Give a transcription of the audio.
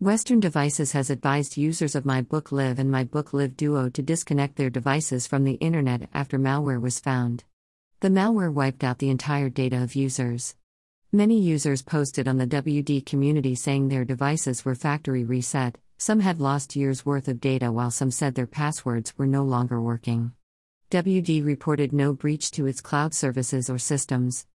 Western Devices has advised users of My Live and My Live Duo to disconnect their devices from the internet after malware was found. The malware wiped out the entire data of users. Many users posted on the WD community saying their devices were factory reset, some had lost years' worth of data while some said their passwords were no longer working. WD reported no breach to its cloud services or systems.